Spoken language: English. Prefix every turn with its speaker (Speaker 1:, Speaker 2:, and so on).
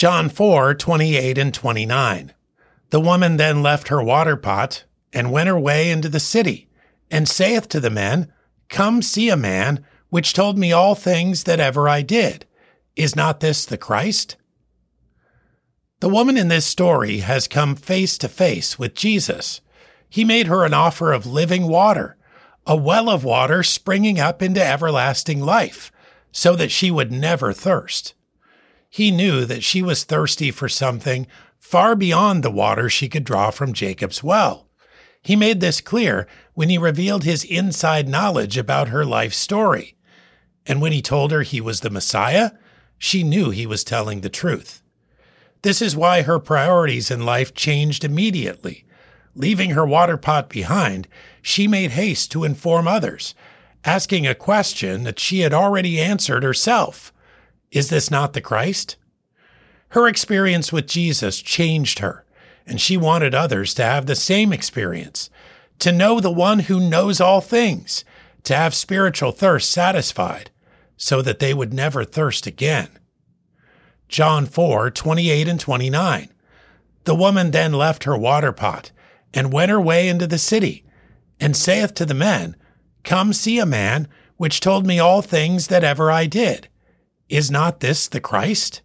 Speaker 1: John 4 28 and 29. The woman then left her water pot and went her way into the city, and saith to the men, Come see a man which told me all things that ever I did. Is not this the Christ? The woman in this story has come face to face with Jesus. He made her an offer of living water, a well of water springing up into everlasting life, so that she would never thirst. He knew that she was thirsty for something far beyond the water she could draw from Jacob's well. He made this clear when he revealed his inside knowledge about her life story. And when he told her he was the Messiah, she knew he was telling the truth. This is why her priorities in life changed immediately. Leaving her water pot behind, she made haste to inform others, asking a question that she had already answered herself Is this not the Christ? Her experience with Jesus changed her, and she wanted others to have the same experience, to know the one who knows all things, to have spiritual thirst satisfied, so that they would never thirst again. John 4 28 and 29. The woman then left her water pot and went her way into the city, and saith to the men, Come see a man which told me all things that ever I did. Is not this the Christ?